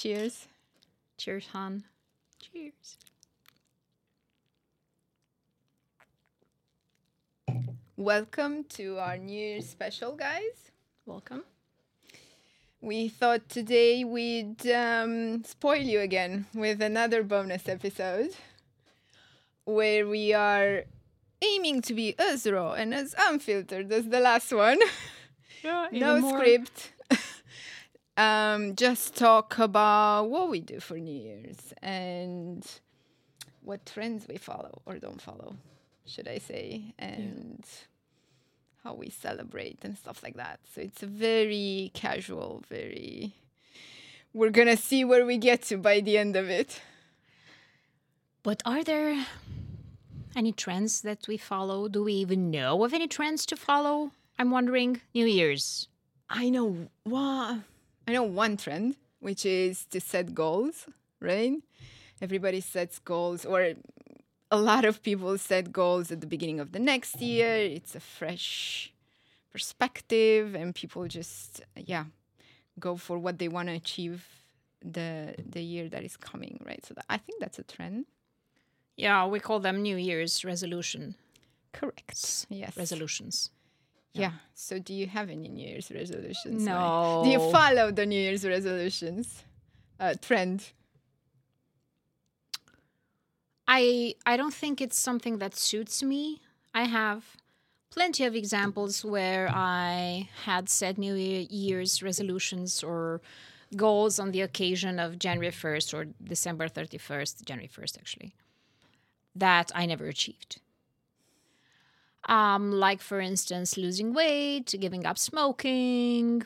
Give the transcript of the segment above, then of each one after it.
Cheers. Cheers, Han. Cheers. Welcome to our New special, guys. Welcome. We thought today we'd um, spoil you again with another bonus episode where we are aiming to be as raw and as unfiltered as the last one. Yeah, no script. Um, just talk about what we do for New Year's and what trends we follow or don't follow, should I say, and how we celebrate and stuff like that. So it's a very casual, very. We're gonna see where we get to by the end of it. But are there any trends that we follow? Do we even know of any trends to follow? I'm wondering. New Year's. I know one. I know one trend, which is to set goals. Right? Everybody sets goals, or a lot of people set goals at the beginning of the next year. It's a fresh perspective, and people just yeah go for what they want to achieve the the year that is coming. Right? So that, I think that's a trend. Yeah, we call them New Year's resolution. Correct. Yes. Resolutions. Yeah. So, do you have any New Year's resolutions? No. Do you follow the New Year's resolutions uh, trend? I I don't think it's something that suits me. I have plenty of examples where I had set New Year's resolutions or goals on the occasion of January 1st or December 31st, January 1st actually, that I never achieved. Um, like for instance, losing weight, giving up smoking.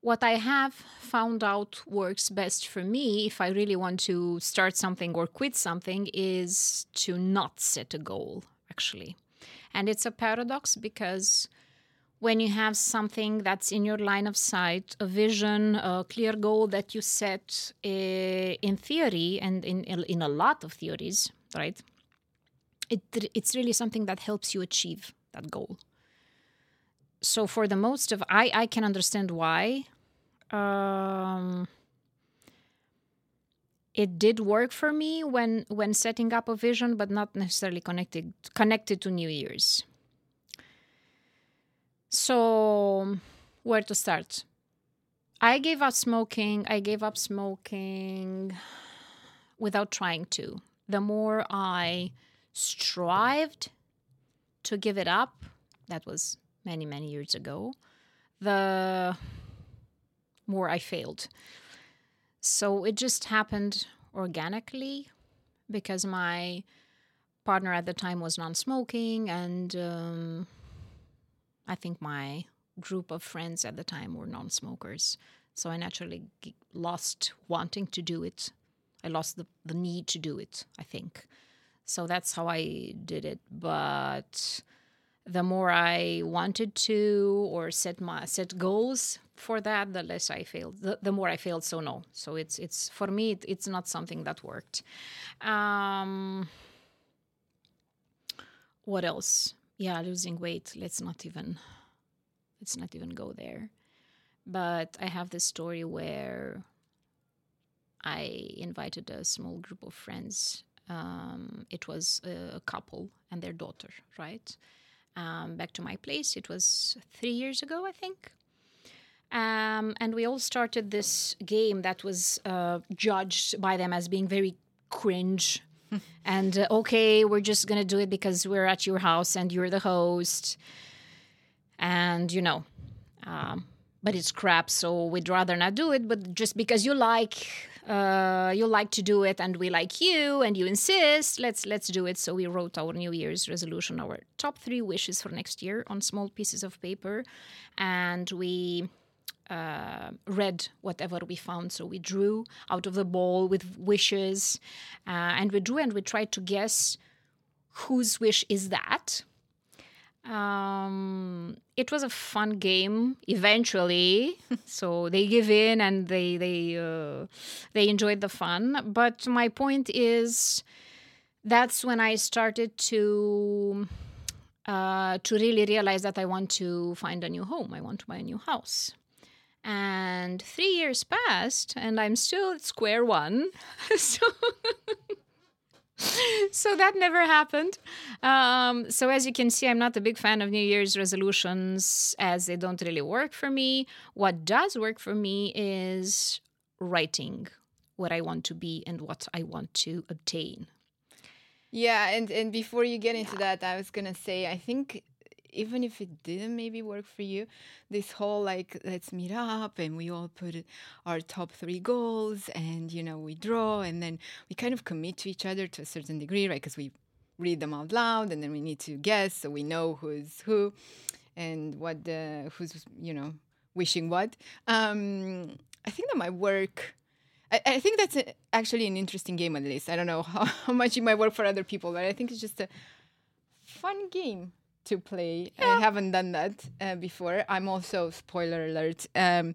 What I have found out works best for me if I really want to start something or quit something is to not set a goal, actually. And it's a paradox because when you have something that's in your line of sight, a vision, a clear goal that you set uh, in theory and in, in a lot of theories, right? It, it's really something that helps you achieve that goal. So for the most of, I, I can understand why um, it did work for me when when setting up a vision, but not necessarily connected connected to New Year's. So, where to start? I gave up smoking. I gave up smoking without trying to. The more I strived to give it up, that was many, many years ago, the more I failed. So it just happened organically because my partner at the time was non smoking, and um, I think my group of friends at the time were non smokers. So I naturally lost wanting to do it. I lost the, the need to do it, I think. So that's how I did it. But the more I wanted to or set my set goals for that, the less I failed. The, the more I failed, so no. So it's it's for me, it, it's not something that worked. Um, what else? Yeah, losing weight. Let's not even let's not even go there. But I have this story where I invited a small group of friends. Um, it was a couple and their daughter, right? Um, back to my place. It was three years ago, I think. Um, and we all started this game that was uh, judged by them as being very cringe. and uh, okay, we're just gonna do it because we're at your house and you're the host. And you know, um, but it's crap, so we'd rather not do it. But just because you like, uh, you like to do it, and we like you, and you insist, let's let's do it. So we wrote our New Year's resolution, our top three wishes for next year on small pieces of paper, and we uh, read whatever we found. So we drew out of the ball with wishes, uh, and we drew and we tried to guess whose wish is that. Um, it was a fun game eventually. so they give in and they they uh, they enjoyed the fun. But my point is, that's when I started to. Uh, to really realize that I want to find a new home, I want to buy a new house And three years passed, and I'm still at square one. so, so that never happened. Um, so as you can see, I'm not a big fan of New Year's resolutions as they don't really work for me. What does work for me is writing what I want to be and what I want to obtain. Yeah, and and before you get into that, I was gonna say I think even if it didn't maybe work for you, this whole like let's meet up and we all put our top three goals and you know we draw and then we kind of commit to each other to a certain degree, right? Because we read them out loud and then we need to guess so we know who's who and what the who's you know wishing what. Um, I think that might work. I, think that's a, actually an interesting game at least. I don't know how, how much it might work for other people, but I think it's just a fun game to play. I haven't done that uh, before. I'm also spoiler alert. Um,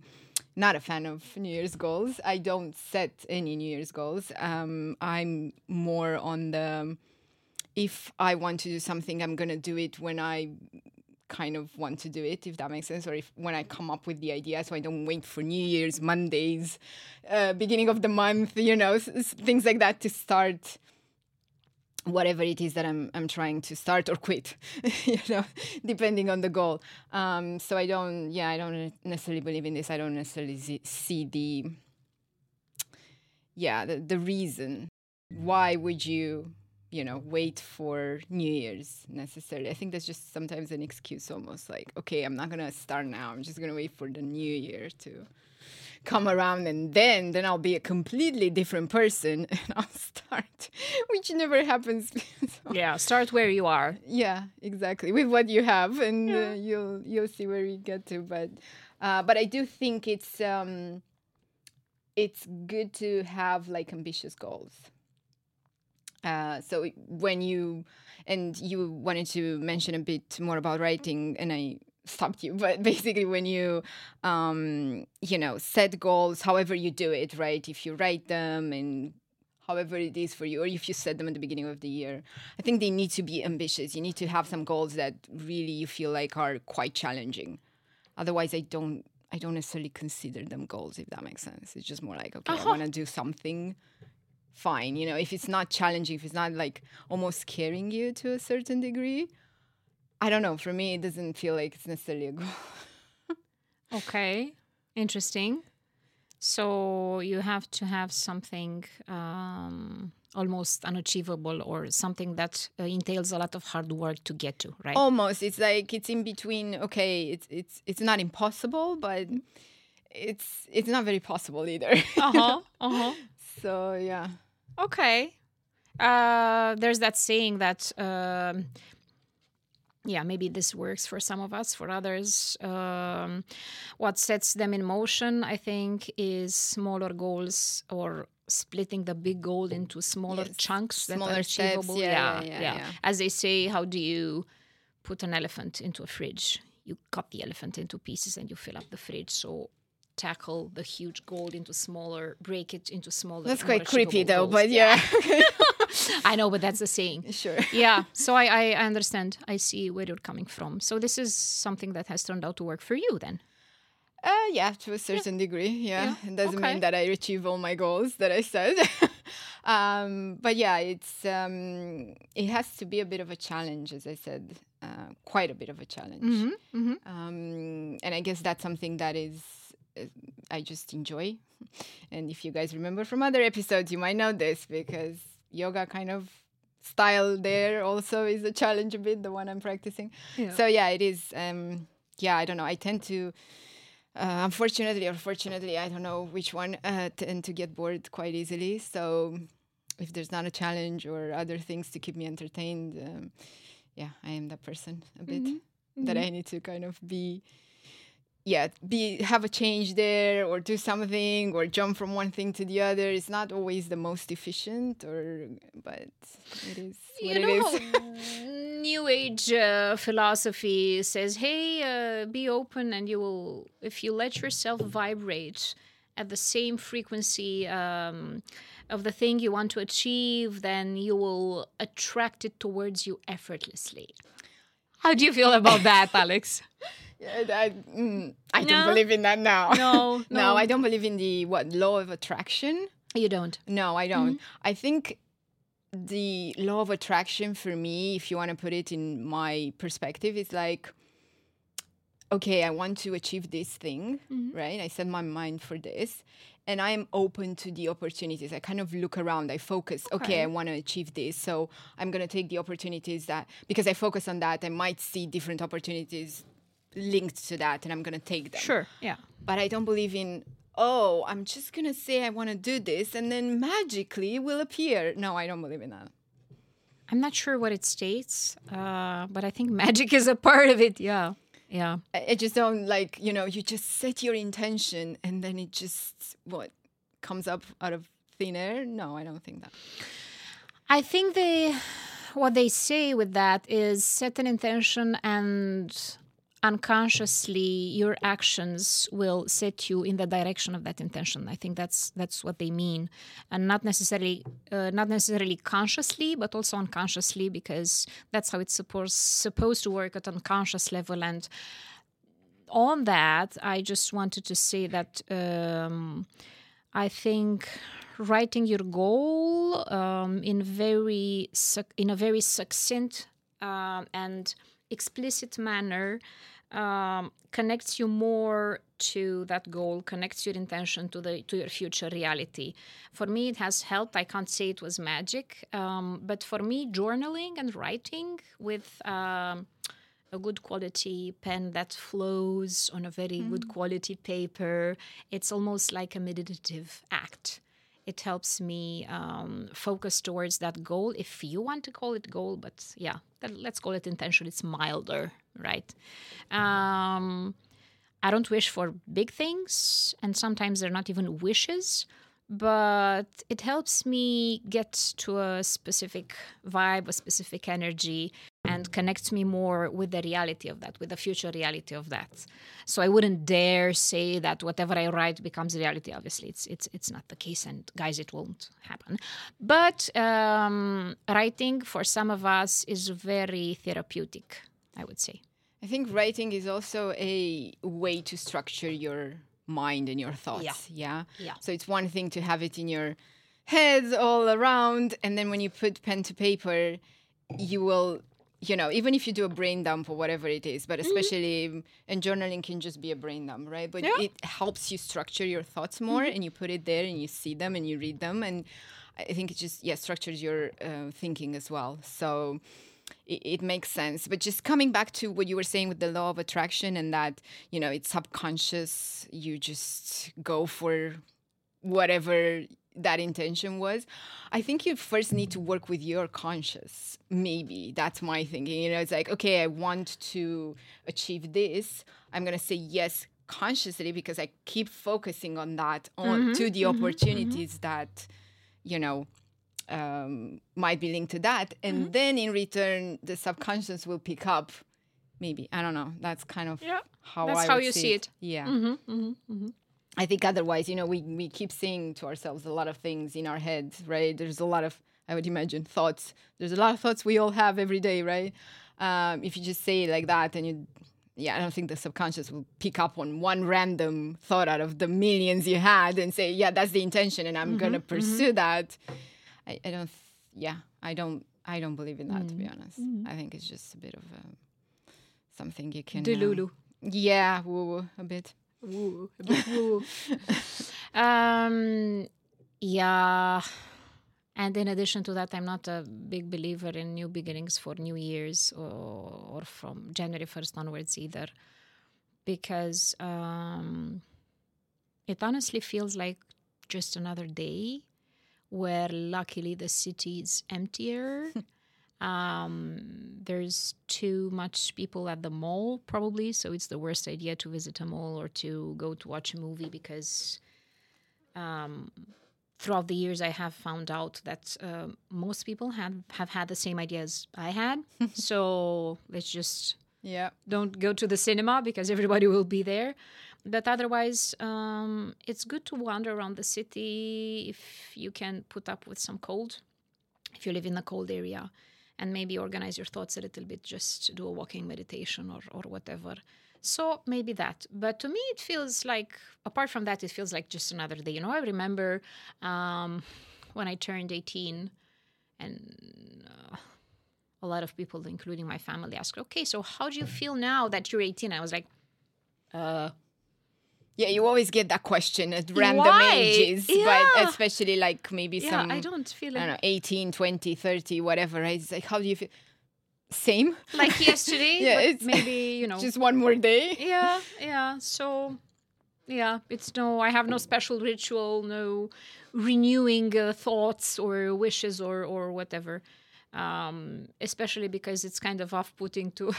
not a fan of New Year's goals. I don't set any New Year's goals. Um, I'm more on the if I want to do something, I'm gonna do it when I kind of want to do it, if that makes sense, or if when I come up with the idea, so I don't wait for New Year's Mondays, uh, beginning of the month, you know, s- s- things like that to start whatever it is that I'm I'm trying to start or quit, you know, depending on the goal. Um, so I don't, yeah, I don't necessarily believe in this. I don't necessarily see, the, yeah, the, the reason. Why would you, you know, wait for New Year's necessarily? I think that's just sometimes an excuse, almost like, okay, I'm not gonna start now. I'm just gonna wait for the New Year to come around and then then I'll be a completely different person and I'll start which never happens. So, Yeah, start where you are. yeah exactly with what you have and uh, you'll you'll see where you get to but uh, but I do think it's um it's good to have like ambitious goals. Uh, so when you and you wanted to mention a bit more about writing and I stopped you. But basically when you um you know set goals however you do it right if you write them and however it is for you or if you set them at the beginning of the year i think they need to be ambitious. You need to have some goals that really you feel like are quite challenging. Otherwise i don't i don't necessarily consider them goals if that makes sense. It's just more like okay i want to do something fine you know? If it's not challenging if it's not like almost scaring you to a certain degree i don't know for me it doesn't feel like it's necessarily a goal Okay, interesting. So you have to have something um, almost unachievable or something that uh, entails a lot of hard work to get to, right? almost it's like it's in between okay it's it's it's not impossible but it's it's not very possible either Uh huh. Uh huh. so yeah Okay. Uh, there's that saying that, um, yeah, maybe this works for some of us. For others, um, what sets them in motion, I think, is smaller goals or splitting the big goal into smaller Yes, chunks that are smaller steps, achievable. yeah, yeah, yeah, yeah. As they say, how do you put an elephant into a fridge? You cut the elephant into pieces and you fill up the fridge. So tackle the huge goal into smaller, break it into smaller. that's quite creepy though goals. but yeah I know, but that's the saying. sure yeah, so I, I understand. I see where you're coming from. So this is something that has turned out to work for you then. uh yeah to a certain degree yeah, Yeah, it doesn't okay. mean that i achieve all my goals that i said um but yeah it's um it has to be a bit of a challenge as i said uh, quite a bit of a challenge Mm-hmm. um, and I guess that's something that is I just enjoy. And if you guys remember from other episodes, you might know this because yoga kind of style there also is a challenge a bit. The one I'm practicing. Yeah. So yeah, it is. Um, yeah, I don't know. I tend to. Uh, unfortunately or fortunately, I don't know which one, uh, tend to get bored quite easily. So, if there's not a challenge or other things to keep me entertained, um, yeah, I am that person a bit that I need to kind of be yeah, be have a change there or do something or jump from one thing to the other. It's not always the most efficient or but it is what You it know, is. New Age uh, philosophy says, "Hey, uh, be open, and you will, if you let yourself vibrate at the same frequency um, of the thing you want to achieve, then you will attract it towards you effortlessly." How do you feel about that, Alex? Yeah, I, mm, I No? don't believe in that now. No, no, I don't believe in the what law of attraction. You don't. No, I don't. I think the law of attraction for me, if you want to put it in my perspective, is like, okay, I want to achieve this thing, right? I set my mind for this. And I'm open to the opportunities. I kind of look around. I focus. Okay, Okay. I want to achieve this, so I'm gonna take the opportunities that because I focus on that. I might see different opportunities linked to that, and I'm gonna take them Sure. Yeah. but I don't believe in oh, I'm just gonna say I want to do this and then magically it will appear. No, I don't believe in that. I'm not sure what it states, uh, but I think magic is a part of it. Yeah. Yeah. I, I just don't like you know you just set your intention and then it just what comes up out of thin air. No, I don't think that. I think they what they say with that is set an intention and unconsciously your actions will set you in the direction of that intention. I think that's that's what they mean, and not necessarily uh, not necessarily consciously, but also unconsciously because that's how it's supposed supposed to work at an unconscious level. And on that, I just wanted to say that. Um, I think writing your goal um, in very in a very succinct um, and explicit manner um, connects you more to that goal, connects your intention to the to your future reality. For me, it has helped. I can't say it was magic, um, but for me, journaling and writing with. Um, a good quality pen that flows on a very good quality paper. It's almost like a meditative act. It helps me um, focus towards that goal, if you want to call it goal, but yeah, let's call it intention. It's milder, right? Um, I don't wish for big things, and sometimes they're not even wishes, but it helps me get to a specific vibe, a specific energy, and connects me more with the reality of that, with the future reality of that. So I wouldn't dare say that whatever I write becomes reality. Obviously, it's it's it's not the case, and guys, it won't happen. But um, writing for some of us is very therapeutic. I would say. I think writing is also a way to structure your mind and your thoughts. Yeah. Yeah. So it's one thing to have it in your head all around, and then when you put pen to paper, you will, you know, even if you do a brain dump or whatever it is, but especially, and journaling can just be a brain dump, right? But Yeah. it helps you structure your thoughts more, and you put it there, and you see them, and you read them, and I think it just yeah structures your uh, thinking as well. So it, it makes sense. But just coming back to what you were saying with the law of attraction and that, you know, it's subconscious, you just go for whatever that intention was. I think you first need to work with your conscious. Maybe that's my thinking. You know, it's like, okay, I want to achieve this. I'm going to say yes consciously because I keep focusing on that, on mm-hmm. to the mm-hmm. Mm-hmm. opportunities that, you know, um, might be linked to that. And Mm-hmm. then in return, the subconscious will pick up. Maybe I don't know. That's kind of Yeah, how that's I how you see it. Yeah. Mm-hmm, I think otherwise, you know, we we keep saying to ourselves a lot of things in our heads, right? There's a lot of I would imagine thoughts. There's a lot of thoughts we all have every day, right? Um, if you just say it like that, and you, yeah, I don't think the subconscious will pick up on one random thought out of the millions you had and say, yeah, that's the intention, and I'm gonna pursue that. I, I don't, yeah, I don't, I don't believe in that to be honest. I think it's just a bit of um something you can. uh, Delulu. yeah, woo, a bit. Woo, a bit woo. um, yeah. And in addition to that, I'm not a big believer in new beginnings for New Year's or, or from January 1st onwards either. Because um, it honestly feels like just another day where luckily the city is emptier. um, there's too much people at the mall, probably, so it's the worst idea to visit a mall or to go to watch a movie because um, throughout the years I have found out that uh, most people have have had the same ideas I had. so let's just Yeah. don't go to the cinema because everybody will be there. But otherwise, um, it's good to wander around the city if you can put up with some cold, if you live in a cold area, and maybe organize your thoughts a little bit, just do a walking meditation or, or whatever. So maybe that. But to me, it feels like, apart from that, it feels like just another day. You know, I remember um, when I turned 18 and uh, a lot of people, including my family, asked, okay, so how do you feel now that you're 18? I was like, uh, Yeah, you always get that question at random Why? ages, Yeah. but especially like maybe yeah, some I don't feel I don't know, 18, 20, 30, whatever. It's like, how do you feel? Same. Like yesterday, Yeah, it's- maybe, you know. Just one more day. yeah yeah so yeah it's no i have no special ritual no renewing uh, thoughts or wishes or or whatever um especially because it's kind of off-putting to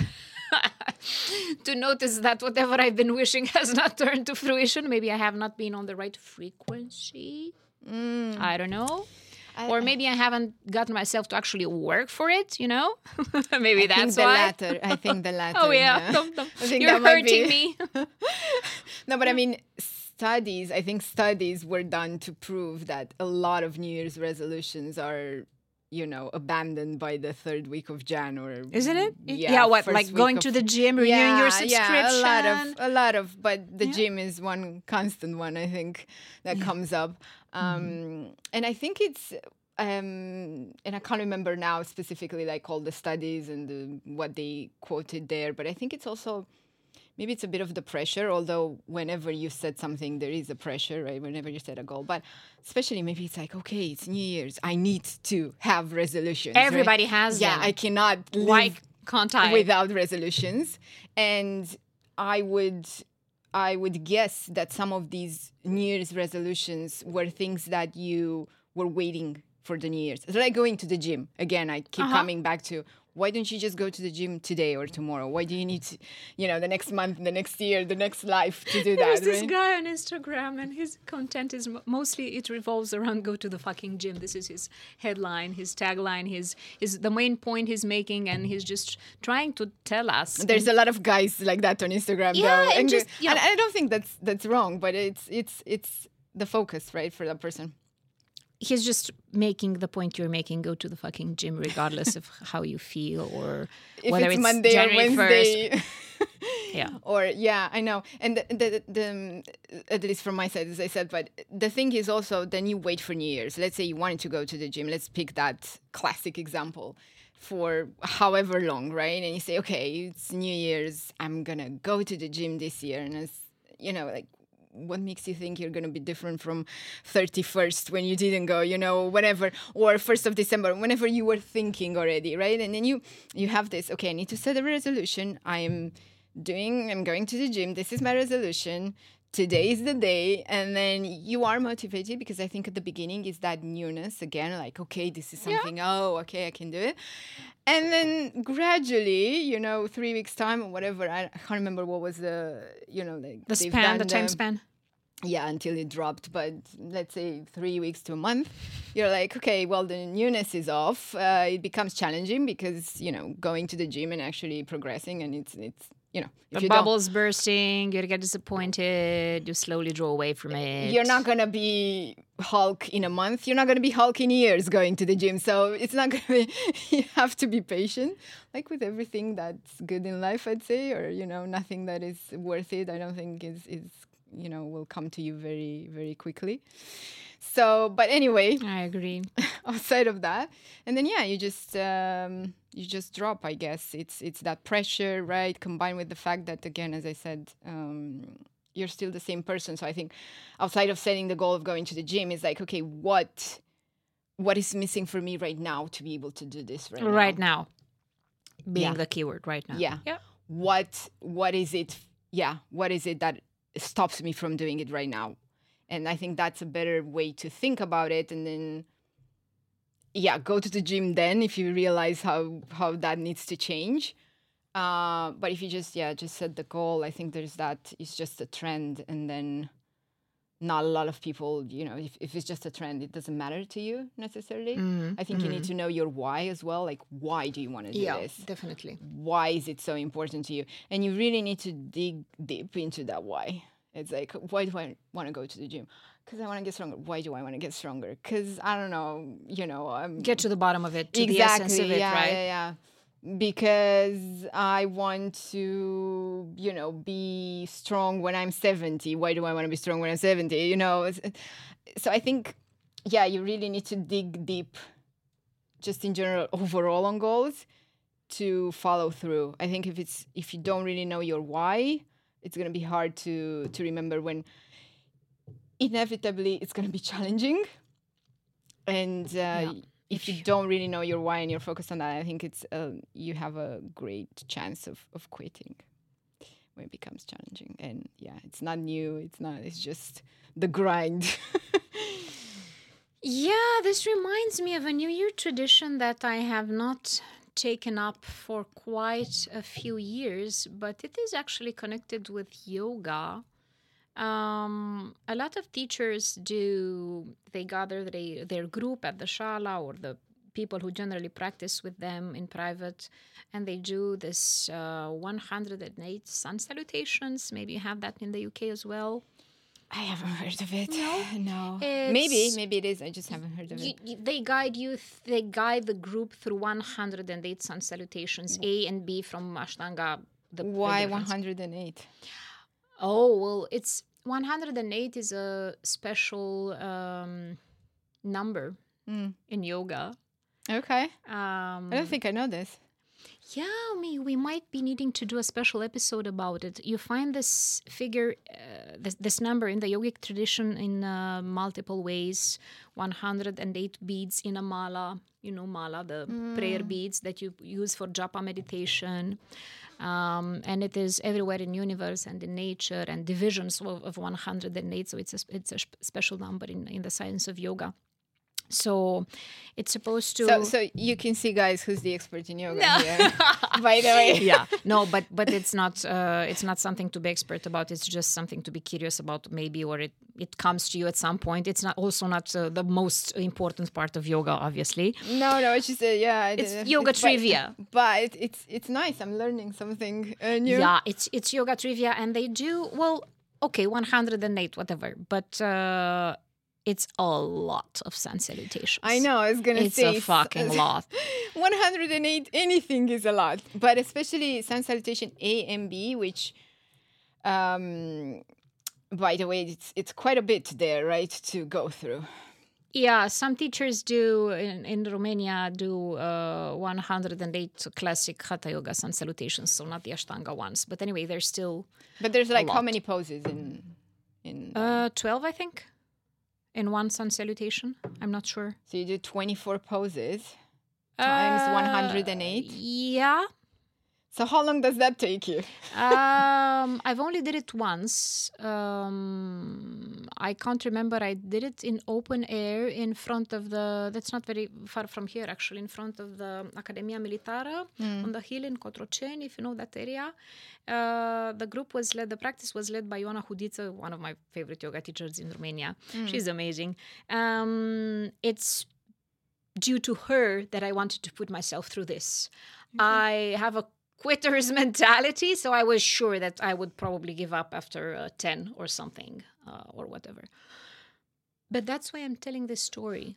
to notice that whatever i've been wishing has not turned to fruition maybe i have not been on the right frequency i don't know or maybe I haven't gotten myself to actually work for it, you know? maybe I that's think the why. latter. I think the latter. Oh yeah, dum. I think you're hurting me. No, but I mean, studies, I think studies were done to prove that a lot of New Year's resolutions are, you know, abandoned by the third week of January. Isn't it? Yeah. Yeah, what? Like going of- to the gym, renewing your subscription. Yeah, a lot of, a lot of, but the Yeah. gym is one constant one, I think, that comes up. Um, Mm-hmm. And I think it's, um, and I can't remember now specifically like all the studies and the, what they quoted there, but I think it's also maybe it's a bit of the pressure although whenever you set something there is a pressure right whenever you set a goal but especially maybe it's like okay it's new year's i need to have resolutions right? Everybody has yeah them. i cannot live Why can't I? without resolutions and i would i would guess that some of these new year's resolutions were things that you were waiting for the new year's it's like going to the gym again i keep Uh-huh. coming back to why don't you just go to the gym today or tomorrow why do you need to, you know the next month the next year the next life to do There's that this right? guy on Instagram, and his content is mostly it revolves around "Go to the fucking gym." This is his headline, his tagline, his is the main point he's making, and he's just trying to tell us. there's a lot of guys like that on Instagram Yeah, though and just- yeah. and I don't think that's that's wrong but it's it's it's the focus right for that person he's just making the point you're making. Go to the fucking gym, regardless of how you feel or if whether it's, it's, Monday January or 1st. Wednesday Yeah. or yeah i know and the, the, the at least from my side as i said but the thing is also then you wait for new year's let's say you wanted to go to the gym let's pick that classic example for however long right and you say okay it's new year's i'm gonna go to the gym this year and it's you know like what makes you think you're going to be different from 31st when you didn't go you know whatever or 1st of december whenever you were thinking already right? And then you you have this okay i need to set a resolution. I'm doing i'm going to the gym. This is my resolution. Today is the day. And then you are motivated because i think at the beginning is that newness again like okay this is something oh okay i can do it. And then gradually you know three weeks time or whatever i, can't remember what was the you know like The span, the time span. Yeah until it dropped but let's say three weeks to a month you're like okay well the newness is off uh, it becomes challenging because you know going to the gym and actually progressing and it's it's you know if The you bubble's bursting. You get disappointed. You slowly draw away from it. you're not gonna be Hulk in a month. You're not gonna be Hulk in years going to the gym. So it's not gonna be. You have to be patient, like with everything that's good in life, I'd say, or you know, nothing that is worth it. I don't think is is you know will come to you very very quickly. So, but anyway, I agree. outside of that and then yeah you just um, you just drop i guess it's it's that pressure right combined with the fact that again as i said um, you're still the same person so i think outside of setting the goal of going to the gym is like okay what what is missing for me right now to be able to do this right, Right now? now, being Yeah. the keyword right now. Yeah. Yeah. what what is it yeah what is it that stops me from doing it right now. And i think that's a better way to think about it. And then yeah go to the gym then if you realize how how that needs to change. Uh, but if you just yeah just set the goal i think there's that it's just a trend. And then not a lot of people you know if, if it's just a trend it doesn't matter to you necessarily. Mhm, i think you need to know your why as well like why do you want to do Yeah, this? definitely. why is it so important to you? And you really need to dig deep into that why. It's like why do i want to go to the gym? Because i want to get stronger. Why do i want to get stronger? Because i don't know you know i'm Get to the bottom of it, to exactly the essence of it, yeah, right? yeah yeah because I want to, you know, be strong when I'm 70. Why do I want to be strong when I'm 70? You know, so I think, yeah, you really need to dig deep, just in general, overall on goals to follow through. I think if it's if you don't really know your why, it's gonna be hard to to remember when inevitably it's gonna be challenging. And uh, if you don't really know your why and you're focused on that, I think it's uh, you have a great chance of of quitting when it becomes challenging. And yeah, it's not new. It's not. It's just the grind. Yeah, this reminds me of a New Year tradition that I have not taken up for quite a few years, but it is actually connected with yoga. Um, a lot of teachers do, they gather they, their group at the shala or the people who generally practice with them in private, and they do this uh, 108 sun salutations. Maybe you have that in the UK as well. I haven't heard of it. No, It's- maybe maybe it is. I just haven't heard of you, it. they guide you th- they guide the group through 108 sun salutations a and b from ashtanga the Why 108? oh well it's 108 is a special um, number Mm. in yoga Okay, um, I don't think I know this. yeah, me, we might be needing to do a special episode about it. You find this figure, uh, this, this number in the yogic tradition in uh, multiple ways 108 beads in a mala, you know, mala, the prayer beads that you use for japa meditation. Um, and it is everywhere in universe and in nature and divisions of, of 108 so it's a, it's a sp- special number in, in the science of yoga so it's supposed to So, so you can see, guys, who's the expert in yoga here. By the way, yeah no but but it's not uh, it's not something to be expert about it's just something to be curious about maybe or it it comes to you at some point it's not also not uh, the most important part of yoga obviously No, no, it's just uh, yeah. It's yoga but- trivia. but it's it's nice. I'm learning something uh, new. yeah it's it's yoga trivia and they do well okay 108 whatever but uh it's a lot of sun salutations I know. I was gonna it's say a fucking lot 108 anything is a lot, but especially sun salutation A and B, which, um, by the way, it's it's quite a bit there, right, to go through. Yeah, some teachers do in, in Romania do uh, 108 classic Hatha Yoga sun salutations, so not the Ashtanga ones. But anyway, they're still But there's like how many poses in in? uh, 12, I think, in one sun salutation. I'm not sure. so you do 24 poses times Uh, 108. Yeah. So how long does that take you? um, I've only did it once. Um, I can't remember. I did it in open air in front of the. That's not very far from here, actually. In front of the Academia Militara on the hill in Cotroceni, if you know that area. Uh, the group was led. The practice was led by Ioana Hudiță, one of my favorite yoga teachers in Romania. She's amazing. Um, it's due to her that I wanted to put myself through this. I have a quitter's mentality, so I was sure that I would probably give up after uh, 10 or something uh, or whatever. But that's why I'm telling this story.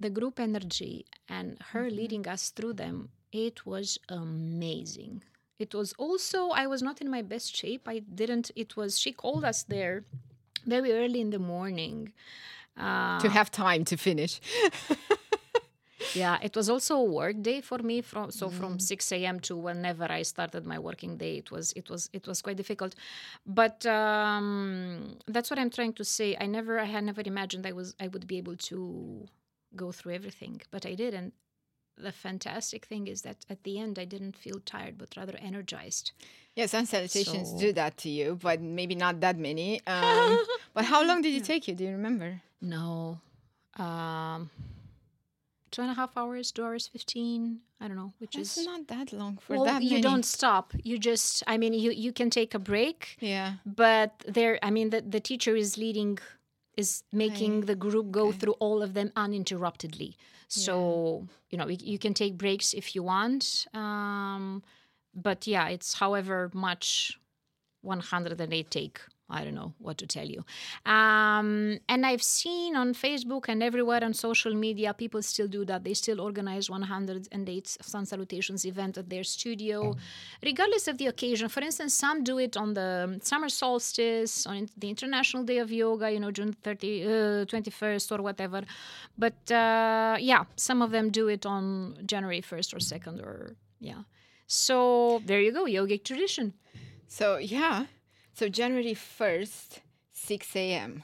The group energy and her leading us through them, it was amazing. It was also, I was not in my best shape. I didn't, it was, she called us there very early in the morning. Uh, to have time to finish. yeah, it was also a work day for me. From so from six a.m. to whenever I started my working day, it was it was it was quite difficult. But um, that's what I'm trying to say. I never I had never imagined I was I would be able to go through everything, but I did. And the fantastic thing is that at the end, I didn't feel tired, but rather energized. Yeah, sun salutations So- do that to you, but maybe not that many. Um, but how long did it take you? Do you remember? No, um, two and a half hours, two hours fifteen. I don't know, which It's is not that long for well, that you many. don't stop. You just, I mean, you you can take a break, Yeah. but there, I mean, the the teacher is leading, is making the group go through all of them uninterruptedly. So you know, you, you can take breaks if you want. Um, but yeah, it's however much 108 take I don't know what to tell you. Um, and I've seen on Facebook and everywhere on social media, people still do that. They still organize 108 Sun Salutations event at their studio, regardless of the occasion. For instance, some do it on the summer solstice, on the International Day of Yoga, you know, June 30, uh, 21st or whatever. But uh, yeah, some of them do it on January 1st or 2nd or, yeah. So there you go, yogic tradition. So yeah, so January first, six a.m.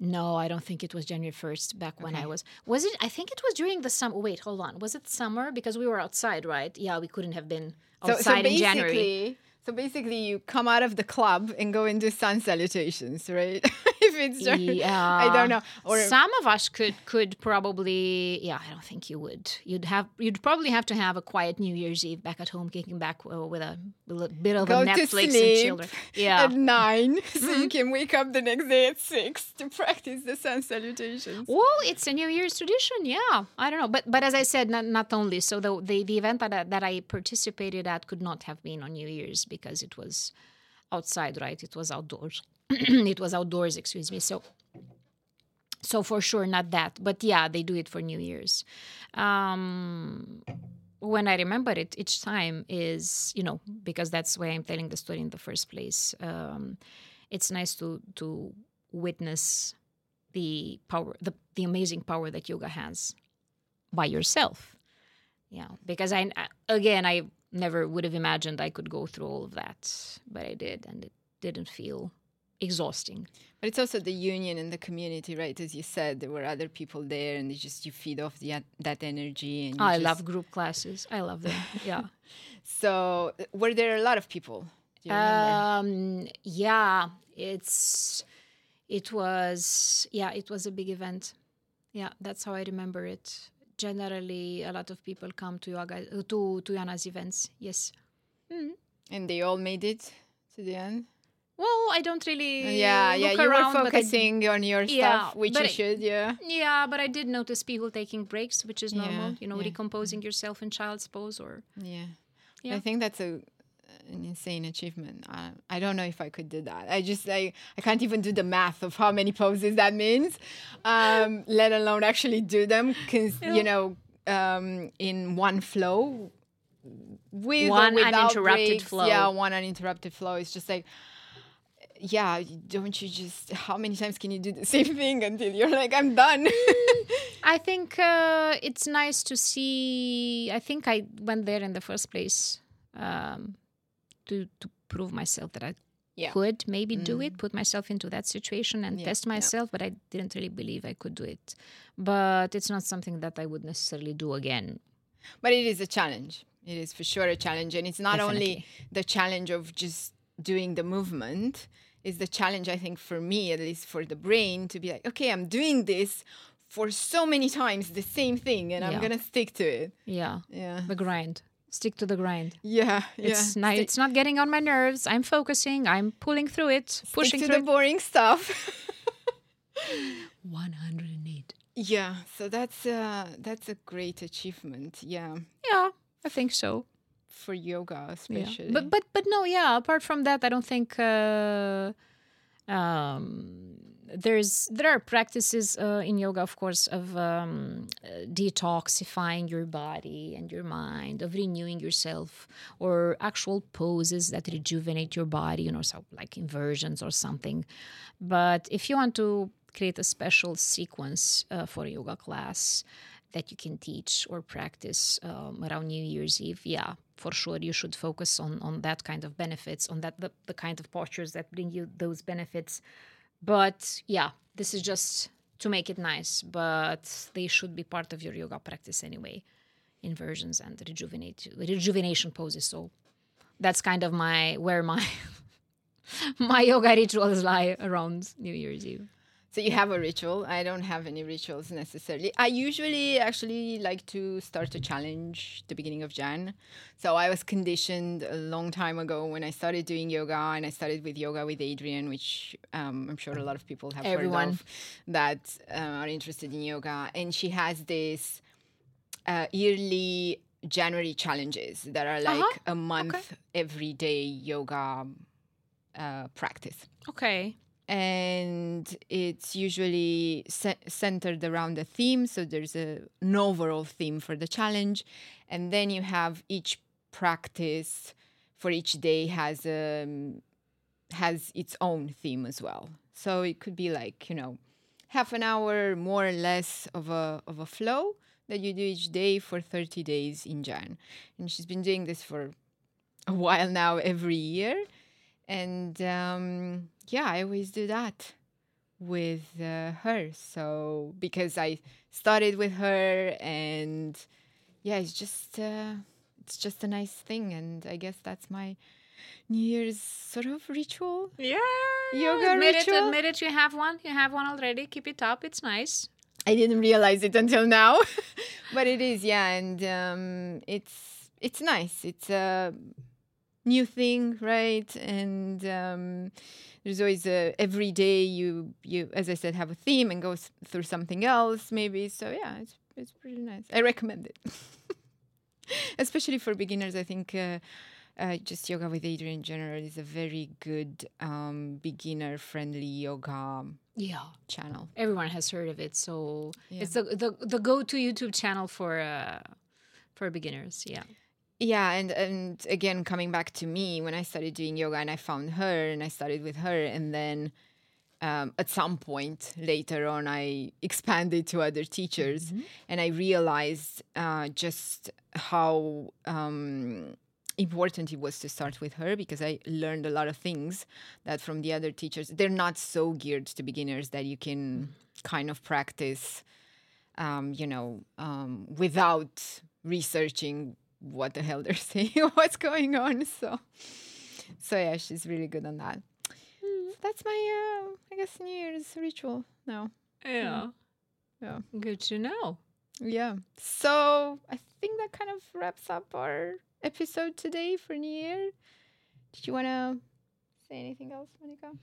No, I don't think it was January 1st back when I was. Was it? I think it was during the summer. Wait, hold on. Was it summer? Because we were outside, right? Yeah, we couldn't have been So, outside so in January. basically, so basically, you come out of the club and go and do sun salutations, right? it's January, I don't know. Or some of us could could probably. Yeah, I don't think you would. You'd have. You'd probably have to have a quiet New Year's Eve back at home, kicking back uh, with a, a bit of go a Netflix and children. Yeah. at nine, so Mm-hmm. you can wake up the next day at six to practice the sun salutations. Well, it's a New Year's tradition, yeah. I don't know, but but as I said, not, not only so the, the the event that I, that I participated at could not have been on New Year's because it was outside, right? It was outdoors. it was outdoors, excuse me. So so for sure not that, but yeah, they do it for New Year's. Um, when I remember it each time is you know because that's why I'm telling the story in the first place. Um, it's nice to to witness the power the, the amazing power that yoga has by yourself yeah because i again i never would have imagined i could go through all of that but i did and it didn't feel exhausting. But it's also the union and the community, right? As you said, there were other people there, and just you feed off the, that energy. And you i just- love group classes. I love them. Yeah. So, were there a lot of people? Um yeah it's it was yeah it was a big event. Yeah that's how i remember it. Generally a lot of people come to yoga uh, to to Ioana's events. Yes. And they all made it to the end. Well, I don't really. yeah, yeah. You around, were focusing on your Yeah, stuff, which you I- should. Yeah. yeah, but I did notice people taking breaks, which is normal. Yeah, you know, yeah. recomposing yourself in child's pose or. Yeah. Yeah. I think that's a an insane achievement. I, I don't know if I could do that. I just I, I can't even do the math of how many poses that means, um, let alone actually do them. Because Yeah. you know, um, in one flow, with One uninterrupted breaks, flow. Yeah, one uninterrupted flow. It's just like. Yeah, don't you just? How many times can you do the same thing until you're like, I'm done? I think uh, it's nice to see. I think I went there in the first place um, to to prove myself that I Yeah. could maybe do it, put myself into that situation and Yeah, test yeah. myself. But I didn't really believe I could do it. But it's not something that I would necessarily do again. But it is a challenge. It is for sure a challenge. And it's not only the challenge of just doing the movement, it's the challenge, I think, for me, at least for the brain, to be like, okay, I'm doing this for so many times, the same thing, and I'm going to stick to it. Yeah, Yeah. the grind. Stick to the grind. Yeah. yeah. It's not. It's not getting on my nerves. I'm focusing. I'm pulling through it, Stick pushing through the boring stuff. One hundred and eight. yeah. So that's uh, that's a great achievement. Yeah. Yeah, I think so. For yoga, Yeah. especially. But but but no. Yeah. Apart from that, I don't think. Uh, um, there's there are practices uh, in yoga, of course, of um, uh, detoxifying your body and your mind, of renewing yourself, or actual poses that rejuvenate your body, you know, so like inversions or something. But if you want to create a special sequence uh, for a yoga class that you can teach or practice um, around New Year's Eve, yeah, for sure you should focus on on that kind of benefits, on that the, the kind of postures that bring you those benefits. But yeah, this is just to make it nice, but they should be part of your yoga practice anyway. Inversions and rejuvenate rejuvenation poses. So that's kind of my where my my yoga rituals lie around New Year's Eve. So you have a ritual. I don't have any rituals necessarily. I usually actually like to start a challenge the beginning of Jan. So I was conditioned a long time ago when I started doing yoga, and I started with yoga with Adriene, which um, I'm sure a lot of people have Everyone. heard of that uh, are interested in yoga. And she has this uh, yearly January challenges that are like Uh-huh. a month everyday yoga uh, practice Okay. And it's usually ce- centered around a theme. So there's a, an overall theme for the challenge, and then you have each practice for each day has um, has its own theme as well. So it could be like you know half an hour more or less of a of a flow that you do each day for 30 days in Jan. And she's been doing this for a while now every year and um, yeah, I always do that with uh, her. So because I started with her, and yeah, it's just uh, it's just a nice thing, and I guess that's my New Year's sort of ritual. Yeah. Yoga admit ritual? it. Admit it. You have one. You have one already. Keep it up. It's nice. I didn't realize it until now, but it is, yeah, and um, it's it's nice. It's a new thing, right? And um, there's always a every day you you as I said have a theme and go s- through something else maybe. So yeah, it's it's pretty nice. I recommend it, especially for beginners. I think. Uh, uh, just yoga with Adriene in general is a very good um, beginner-friendly yoga Yeah. channel. Everyone has heard of it, so Yeah. it's the, the the go-to YouTube channel for uh for beginners. Yeah. Yeah, and and again, coming back to me, when I started doing yoga and I found her and I started with her, and then um, at some point later on, I expanded to other teachers, and I realized uh, just how um, important it was to start with her because I learned a lot of things that from the other teachers. They're not so geared to beginners that you can kind of practice um, you know, um, without researching what the hell they're saying, what's going on. So, so yeah, she's really good on that. So that's my, uh, I guess, New Year's ritual now. Yeah. Yeah. Good to know. Yeah. So I think that kind of wraps up our episode today for New Year. Did you want to say anything else, Monica?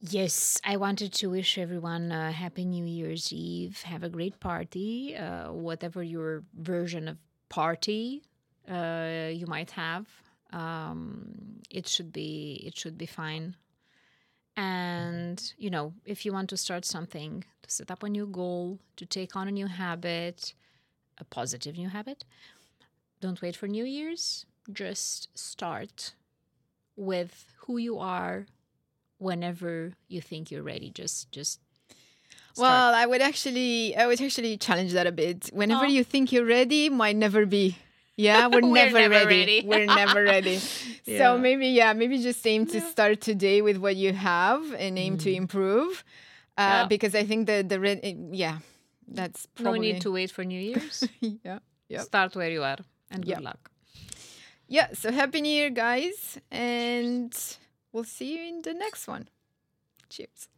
Yes, I wanted to wish everyone a happy New Year's Eve. Have a great party, uh, whatever your version of party uh, you might have. Um, it should be it should be fine. And you know, if you want to start something, to set up a new goal, to take on a new habit, a positive new habit, don't wait for New Year's. Just start with who you are whenever you think you're ready. Just just start. Well, I would actually, I would actually challenge that a bit. Whenever Oh. you think you're ready, might never be. Yeah, we're, We're never, never ready. ready. We're never ready. Yeah. So maybe, yeah, maybe just aim to Yeah. start today with what you have and aim to improve. Uh, Yeah. Because I think the the re- yeah, that's no need to wait for New Year's. yeah. Yep. Start where you are, and good luck. Yeah. So happy New Year, guys, and we'll see you in the next one. Cheers.